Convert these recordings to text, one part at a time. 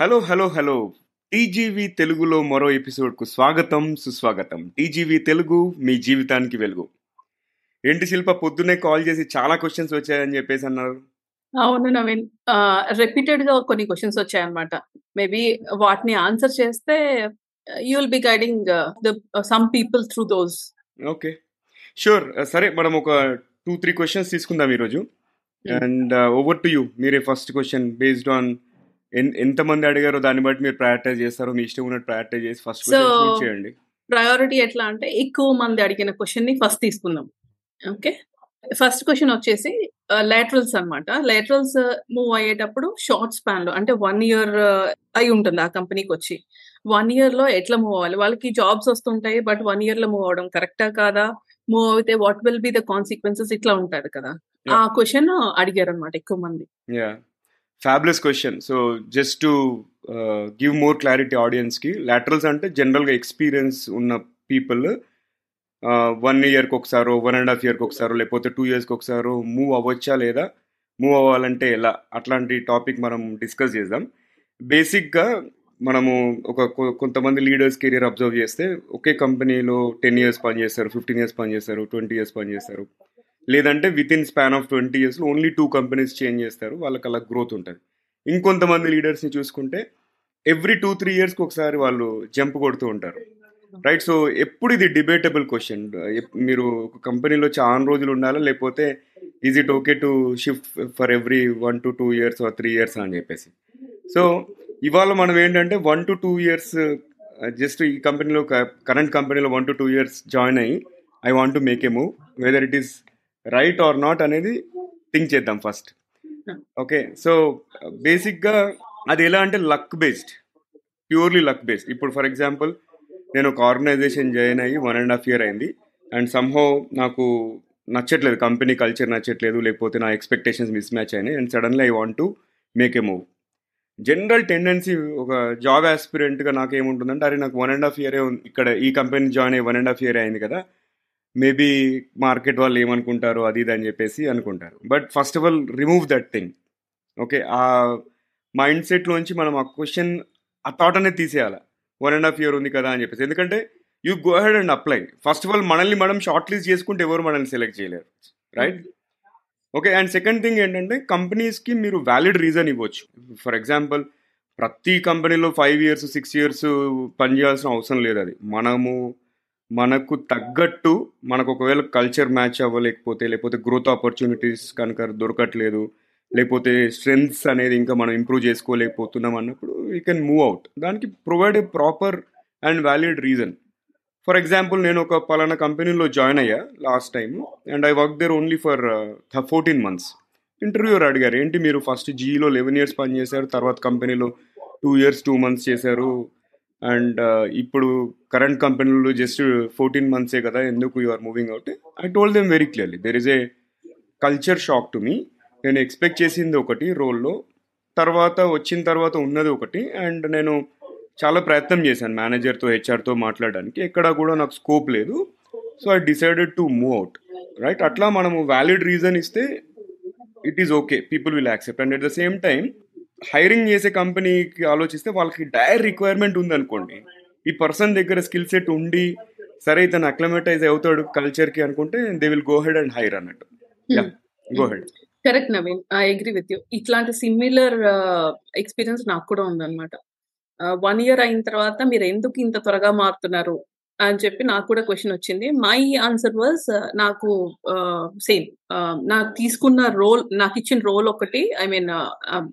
Hello hello hello. TGV తెలుగులో మరో ఎపిసోడ్కు స్వాగతం సుస్వాగతం. టీజీవీ తెలుగు మీ జీవితానికి వెలుగు. ఏంటి శిల్ప పొద్దున్నే కాల్ చేసి చాలా క్వశ్చన్స్ వచ్చాయని చెప్పేసి అన్నారు. అవును నవీన్. రిపీటెడ్గా కొన్ని క్వశ్చన్స్ వచ్చాయన్నమాట. మేబీ వాటిని ఆన్సర్ చేస్తే you will be guiding the some people through those okay sure సరే మనం ఒక టూ త్రీ క్వశ్చన్స్ తీసుకుందాం ఈరోజు. అండ్ ఓవర్ టు యూ మీరే ఫస్ట్ క్వశ్చన్ బేస్డ్ ఆన్ ఎంతమంది అడిగారో దాన్ని బట్టి మీరు ప్రయారిటైజ్ చేస్తారో మీ ఇష్టం ఉన్నట్టు ప్రయారిటైజ్ చేసి ఫస్ట్ చేయండి. ప్రయారిటీ ఎట్లా అంటే ఎక్కువ మంది అడిగిన క్వశ్చన్ని ఫస్ట్ తీసుకుందాం. ఓకే ఫస్ట్ క్వశ్చన్ వచ్చేసి లేటరల్స్ అన్నమాట. లేటరల్స్ మూవ్ అయ్యేటప్పుడు షార్ట్ స్పాన్లో అంటే వన్ ఇయర్ అయి ఉంటుంది ఆ కంపెనీకి వచ్చి. వన్ ఇయర్లో ఎట్లా మూవ్ అవ్వాలి? వాళ్ళకి జాబ్స్ వస్తుంటాయి బట్ వన్ ఇయర్లో మూవ్ అవడం కరెక్టా కాదా? మూవ్ అయితే what will be the consequences ఇట్లా ఉంటాడు కదా. ఆ క్వశ్చన్ అడిగారు అనమాట ఎక్కువ మంది. Fabulous question so just to give more clarity ఆడియన్స్కి లాటరల్స్ అంటే జనరల్గా ఎక్స్పీరియన్స్ ఉన్న పీపుల్ వన్ ఇయర్కి ఒకసారో వన్ అండ్ హాఫ్ ఇయర్కి ఒకసారో లేకపోతే టూ ఇయర్స్కి ఒకసారో మూవ్ అవ్వచ్చా లేదా? మూవ్ అవ్వాలంటే ఎలా? అట్లాంటి టాపిక్ మనం డిస్కస్ చేద్దాం. బేసిక్గా మనము ఒక కొంతమంది లీడర్స్ కెరీర్ అబ్జర్వ్ చేస్తే ఒకే కంపెనీలో టెన్ ఇయర్స్ పనిచేస్తారు ఫిఫ్టీన్ ఇయర్స్ పనిచేస్తారు ట్వంటీ ఇయర్స్ పనిచేస్తారు. లేదంటే with in span of twenty ఇయర్స్లో ఓన్లీ టూ కంపెనీస్ చేంజ్ చేస్తారు వాళ్ళకి అలా గ్రోత్ ఉంటుంది. ఇంకొంతమంది లీడర్స్ని చూసుకుంటే ఎవ్రీ టూ త్రీ ఇయర్స్కి ఒకసారి వాళ్ళు జంప్ కొడుతూ ఉంటారు. రైట్ సో ఎప్పుడు ఇది డిబేటబుల్ క్వశ్చన్ మీరు ఒక కంపెనీలో చాలా రోజులు ఉండాలా? లేకపోతే is it okay to shift for every one to two years or three years అని చెప్పేసి. సో ఇవాళ మనం ఏంటంటే one to two years just ఈ కంపెనీలో కరెంట్ కంపెనీలో one to two years join అయ్యి I want to make a move whether it is right or not అనేది థింక్ చేద్దాం ఫస్ట్. ఓకే సో బేసిక్గా అది ఎలా అంటే luck based purely luck based. ఇప్పుడు ఫర్ ఎగ్జాంపుల్ నేను ఒక ఆర్గనైజేషన్ జాయిన్ అయ్యి వన్ అండ్ హాఫ్ ఇయర్ అయింది. అండ్ సమ్హో నాకు నచ్చట్లేదు కంపెనీ కల్చర్ నచ్చట్లేదు లేకపోతే నా ఎక్స్పెక్టేషన్స్ మిస్ మ్యాచ్ అయినాయి. And suddenly I want to make a move. General tendency ఒక జాబ్ ఆస్పిరెంట్గా నాకు ఏముంటుందంటే అరే నాకు వన్ అండ్ హాఫ్ ఇయరే ఇక్కడ ఈ కంపెనీ జాయిన్ అయ్యి వన్ అండ్ హాఫ్ ఇయర్ అయింది కదా మేబీ మార్కెట్ వాళ్ళు ఏమనుకుంటారు అది ఇది అని చెప్పేసి అనుకుంటారు. But first of all remove that thing okay ఆ మైండ్ సెట్లోంచి మనం ఆ క్వశ్చన్ ఆ థాట్ అనేది తీసేయాలి? వన్ అండ్ హాఫ్ ఇయర్ ఉంది కదా అని చెప్పేసి. ఎందుకంటే you go head and apply first of all మనల్ని మనం షార్ట్ లిస్ట్ చేసుకుంటే ఎవరు మనల్ని సెలెక్ట్ చేయలేరు. Right okay and second thing ఏంటంటే కంపెనీస్కి మీరు వ్యాలిడ్ రీజన్ ఇవ్వచ్చు. ఫర్ ఎగ్జాంపుల్ ప్రతి కంపెనీలో ఫైవ్ ఇయర్స్ సిక్స్ ఇయర్స్ పనిచేయాల్సిన అవసరం లేదు అది. మనము మనకు తగ్గట్టు మనకు ఒకవేళ కల్చర్ మ్యాచ్ అవ్వలేకపోతే లేకపోతే గ్రోత్ ఆపర్చునిటీస్ కనుక దొరకట్లేదు లేకపోతే స్ట్రెంగ్స్ అనేది ఇంకా మనం ఇంప్రూవ్ చేసుకోలేకపోతున్నాం అన్నప్పుడు యూ కెన్ మూవ్ అవుట్ దానికి provide a proper and valid reason for example నేను ఒక పలానా కంపెనీలో జాయిన్ అయ్యా last time and I work there only for fourteen months interviewer అడిగారు ఏంటి మీరు ఫస్ట్ జీలో లెవెన్ ఇయర్స్ పనిచేశారు తర్వాత కంపెనీలో టూ ఇయర్స్ టూ మంత్స్ చేశారు అండ్ uh, ఇప్పుడు కరెంట్ కంపెనీలు జస్ట్ ఫోర్టీన్ మంత్సే కదా ఎందుకు you are moving out? I told them very clearly there is a culture shock to me నేను ఎక్స్పెక్ట్ చేసింది ఒకటి రోల్లో. తర్వాత వచ్చిన తర్వాత ఉన్నది ఒకటి. అండ్ నేను చాలా ప్రయత్నం చేశాను మేనేజర్తో హెచ్ఆర్తో మాట్లాడడానికి. ఎక్కడా కూడా నాకు స్కోప్ లేదు. So I decided to move out right అట్లా మనము వ్యాలిడ్ రీజన్ ఇస్తే it is okay people will accept and at the same time hiring చేసే కంపెనీకి ఆలోచిస్తే వాళ్ళకి డైర్ రిక్వైర్మెంట్ ఉందనుకోండి. ఈ పర్సన్ దగ్గర స్కిల్ సెట్ ఉండి సరే ఇతను అక్లమేటైజ్ అవుతాడు కల్చర్కి అనుకుంటే they will go head and hire అన్నట్టు. Go head correct Naveen I agree with you ఇట్లాంటి సిమిలర్ ఎక్స్పీరియన్స్ నాకు కూడా ఉందన్నమాట. వన్ ఇయర్ అయిన తర్వాత మీరు ఎందుకు ఇంత త్వరగా మారుతున్నారు? అని చెప్పి నాకు కూడా క్వశ్చన్ వచ్చింది. మై ఆన్సర్ వాజ్ నాకు సేమ్ నాకు తీసుకున్న రోల్ నాకు ఇచ్చిన రోల్ ఒకటి I mean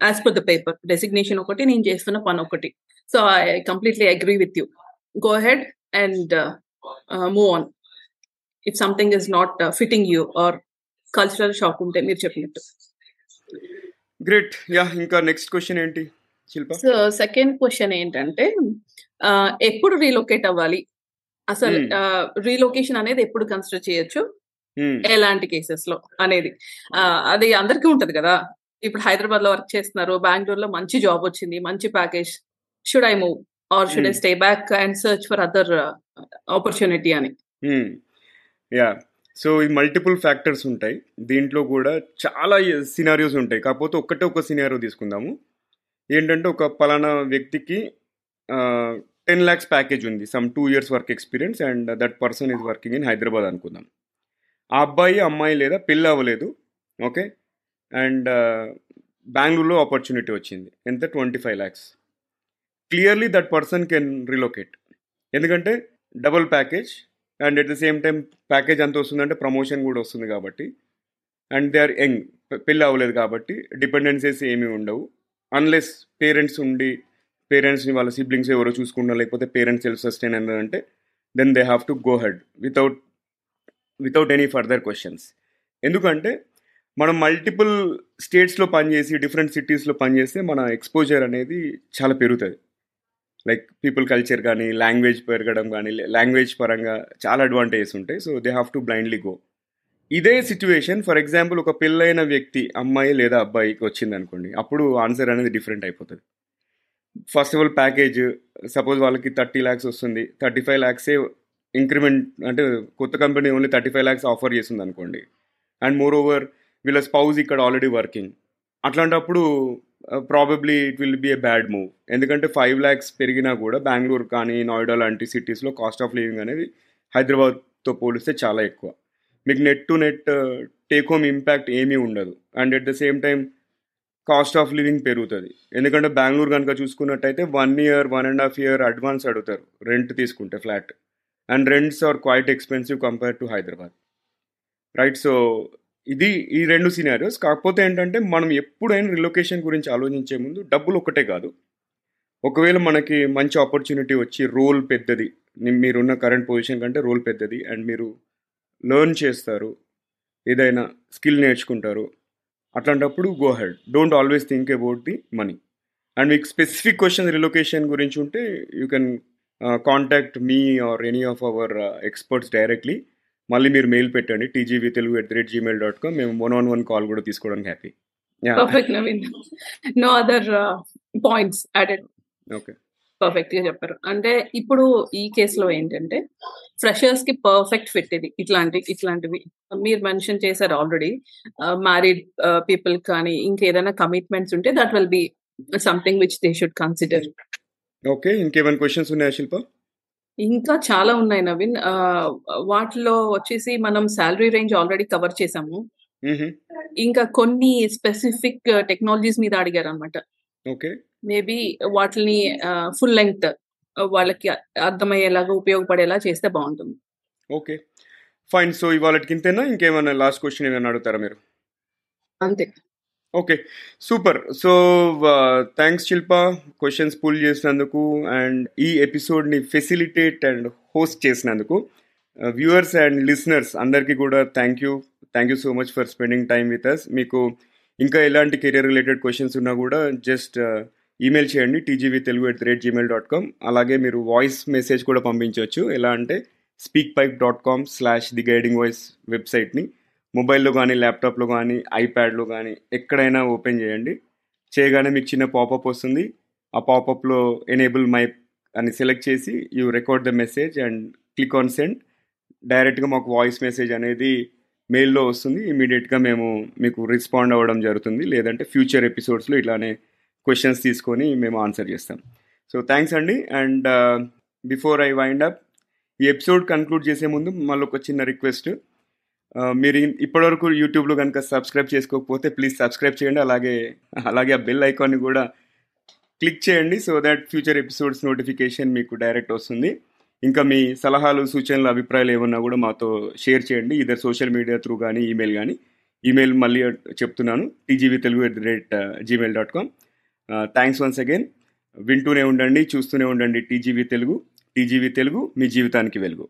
as per the paper designation ఒకటి నేను చేస్తున్న పని ఒకటి. So I completely agree with you go head and move on if something is not fitting you are cultural shock ఉంటే మీరు చెప్పినట్టు. గ్రేట్ యా ఇంకా నెక్స్ట్ క్వశ్చన్ ఏంటి సో సెకండ్ క్వశ్చన్ ఏంటంటే ఆ, ఎప్పుడు రీలొకేట్ అవ్వాలి? అసలు. రీలొకేషన్ అనేది ఎప్పుడు కన్సిడర్ చేయొచ్చు. ఎలాంటి కేసెస్లో అనేది అది అందరికీ ఉంటది కదా. ఇప్పుడు హైదరాబాద్లో వర్క్ చేస్తున్నారు బెంగళూరులో మంచి జాబ్ వచ్చింది మంచి package. Should I move or should I. Stay back and search for other opportunity అని. యా సో ఈ మల్టిపుల్ ఫ్యాక్టర్స్ ఉంటాయి. దీంట్లో కూడా చాలా సినారియోస్ ఉంటాయి. కాకపోతే ఒక్కటే ఒక సినారియో తీసుకుందాము. ఏంటంటే ఒక పలానా వ్యక్తికి టెన్ ల్యాక్స్ ప్యాకేజ్ ఉంది. Some two years work experience and that person is working in Hyderabad అనుకుందాం. ఆ అబ్బాయి అమ్మాయి లేదా పెళ్ళి అవ్వలేదు. ఓకే? అండ్ బెంగళూరులో ఆపర్చునిటీ వచ్చింది. ఎంత? Twenty five lakhs clearly that person can relocate. ఎందుకంటే double package and at the same time package ఎంత వస్తుందంటే ప్రమోషన్ కూడా వస్తుంది కాబట్టి. And they are young. పెళ్ళి అవ్వలేదు కాబట్టి డిపెండెన్సీస్ ఏమీ ఉండవు. అన్లెస్ పేరెంట్స్ ఉండి పేరెంట్స్ని వాళ్ళ సిబ్లింగ్స్ ఎవరో చూసుకున్నా లేకపోతే పేరెంట్స్ సెల్ఫ్ సస్టైన్ అంటే then they have to go head without without any further questions ఎందుకంటే మనం మల్టిపుల్ స్టేట్స్లో పనిచేసి డిఫరెంట్ సిటీస్లో పనిచేస్తే మన ఎక్స్పోజర్ అనేది చాలా పెరుగుతుంది. లైక్ పీపుల్ కల్చర్ కానీ లాంగ్వేజ్ పెరగడం కానీ లాంగ్వేజ్ పరంగా చాలా అడ్వాంటేజెస్ ఉంటాయి. So they have to blindly go ఇదే సిచ్యువేషన్ ఫర్ ఎగ్జాంపుల్ ఒక పెళ్ళైన వ్యక్తి అమ్మాయి లేదా అబ్బాయికి వచ్చింది అనుకోండి అప్పుడు ఆన్సర్ అనేది డిఫరెంట్ అయిపోతుంది. First of all package suppose వాళ్ళకి థర్టీ ల్యాక్స్ వస్తుంది థర్టీ ఫైవ్ ల్యాక్సే ఇంక్రిమెంట్ అంటే కొత్త company only thirty five lakhs offer చేస్తుంది అనుకోండి అండ్ మోర్ ఓవర్ వీళ్ళ స్పౌజ్ ఇక్కడ ఆల్రెడీ వర్కింగ్. అట్లాంటప్పుడు probably it will be a bad move ఎందుకంటే ఫైవ్ ల్యాక్స్ పెరిగినా కూడా బెంగళూరు కానీ నోయిడా లాంటి సిటీస్లో కాస్ట్ ఆఫ్ లివింగ్ అనేది హైదరాబాద్తో పోలిస్తే చాలా ఎక్కువ. మీకు net to net take home impact ఏమీ ఉండదు. And at the same time cost of living పెరుగుతుంది. ఎందుకంటే బెంగళూరు కనుక చూసుకున్నట్టయితే one year one and half year advance అడుగుతారు రెంట్ తీసుకుంటే flat and rents are quite expensive compare to Hyderabad. Right so ఇది ఈ రెండు సినారియోస్ కాకపోతే ఏంటంటే మనం ఎప్పుడైనా రిలొకేషన్ గురించి ఆలోచించే ముందు డబ్బులు ఒకటే కాదు. ఒకవేళ మనకి మంచి ఆపర్చునిటీ వచ్చి రోల్ పెద్దది మీరున్న కరెంట్ పొజిషన్ కంటే రోల్ పెద్దది అండ్ మీరు లెర్న్ చేస్తారు ఏదైనా స్కిల్ నేర్చుకుంటారు అట్లాంటప్పుడు go ahead don't always think about the money and మీకు స్పెసిఫిక్ క్వశ్చన్ రిలొకేషన్ గురించి ఉంటే you can contact me or any of our experts directly మళ్ళీ మీరు మెయిల్ పెట్టండి TGV Telugu at the rate Gmail dot com మేము one on one call కూడా తీసుకోవడానికి happy perfect Naveen no other points added okay పర్ఫెక్ట్గా చెప్పారు. అంటే ఇప్పుడు ఈ కేసులో ఏంటంటే ఫ్రెషర్స్కి పర్ఫెక్ట్ ఫిట్ ఇది ఇట్లాంటి ఇట్లాంటివి. మీరు మెన్షన్ చేశారు ఆల్రెడీ మ్యారీడ్ పీపుల్ కానీ ఇంకేదైనా కమిట్మెంట్స్ ఉంటే that will be something which they should consider okay ఇంకేమైనా క్వశ్చన్స్ ఉన్నాయా శిల్ప? ఇంకా చాలా ఉన్నాయి నవీన్. వాటిలో వచ్చేసి మనం శాలరీ రేంజ్ ఆల్రెడీ కవర్ చేసాము ఇంకా కొన్ని స్పెసిఫిక్ టెక్నాలజీస్ మీద అడిగారు అనమాట ఓకే. మేబీ వాటిని ఫుల్ లెంగ్త్ వాళ్ళకి అర్థమయ్యేలాగా ఉపయోగపడేలా చేస్తే బాగుంటుంది. ఓకే. ఫైన్. సో ఇవాళకి ఇంతేనా? ఇంకేమైనా లాస్ట్ క్వశ్చన్ ఏమైనా అడుగుతారా మీరు? అంతే. Okay. Super. So thanks Shilpa questions pull చేసినందుకు అండ్ ఈ ఎపిసోడ్ని ఫెసిలిటేట్ అండ్ హోస్ట్ చేసినందుకు. వ్యూవర్స్ అండ్ లిసనర్స్ అందరికీ కూడా thank you. Thank you so much for spending time with us మీకు ఇంకా ఎలాంటి కెరియర్ రిలేటెడ్ క్వశ్చన్స్ ఉన్నా కూడా జస్ట్ ఈమెయిల్ చేయండి TGV Telugu at the rate Gmail dot com అలాగే మీరు వాయిస్ మెసేజ్ కూడా పంపించవచ్చు. ఎలా అంటే SpeakPipe dot com slash the guiding voice వెబ్సైట్ని మొబైల్లో కానీ ల్యాప్టాప్లో కానీ ఐప్యాడ్లో కానీ ఎక్కడైనా ఓపెన్ చేయండి. చేయగానే మీకు చిన్న పాపప్ వస్తుంది. ఆ పాపప్లో ఎనేబుల్ మైక్ అని సెలెక్ట్ చేసి you record the message and click on send డైరెక్ట్గా మాకు వాయిస్ మెసేజ్ అనేది మెయిల్లో వస్తుంది. ఇమీడియట్గా మేము మీకు రెస్పాండ్ అవ్వడం జరుగుతుంది. లేదంటే ఫ్యూచర్ ఎపిసోడ్స్లో ఇట్లానే క్వశ్చన్స్ తీసుకొని మేము ఆన్సర్ చేస్తాం. సో థ్యాంక్స్ అండి. And before I wind up ఈ ఎపిసోడ్ కన్క్లూడ్ చేసే ముందు మళ్ళీ ఒక చిన్న రిక్వెస్ట్ uh, మీరు ఇప్పటివరకు యూట్యూబ్లో కనుక సబ్స్క్రైబ్ చేసుకోకపోతే ప్లీజ్ సబ్స్క్రైబ్ చేయండి. అలాగే అలాగే ఆ బెల్ ఐకాన్ని కూడా క్లిక్ చేయండి so that future episodes notification మీకు డైరెక్ట్ వస్తుంది. ఇంకా మీ సలహాలు సూచనలు అభిప్రాయాలు ఏమన్నా కూడా మాతో షేర్ చేయండి. ఇద్దరు సోషల్ మీడియా త్రూ కానీ ఈమెయిల్ కానీ ఈమెయిల్ మళ్ళీ చెప్తున్నాను. TGV Telugu at the rate Gmail dot com thanks once again వింటూనే ఉండండి చూస్తూనే ఉండండి టీజీవీ తెలుగు. టీజీవీ తెలుగు మీ జీవితానికి వెలుగు.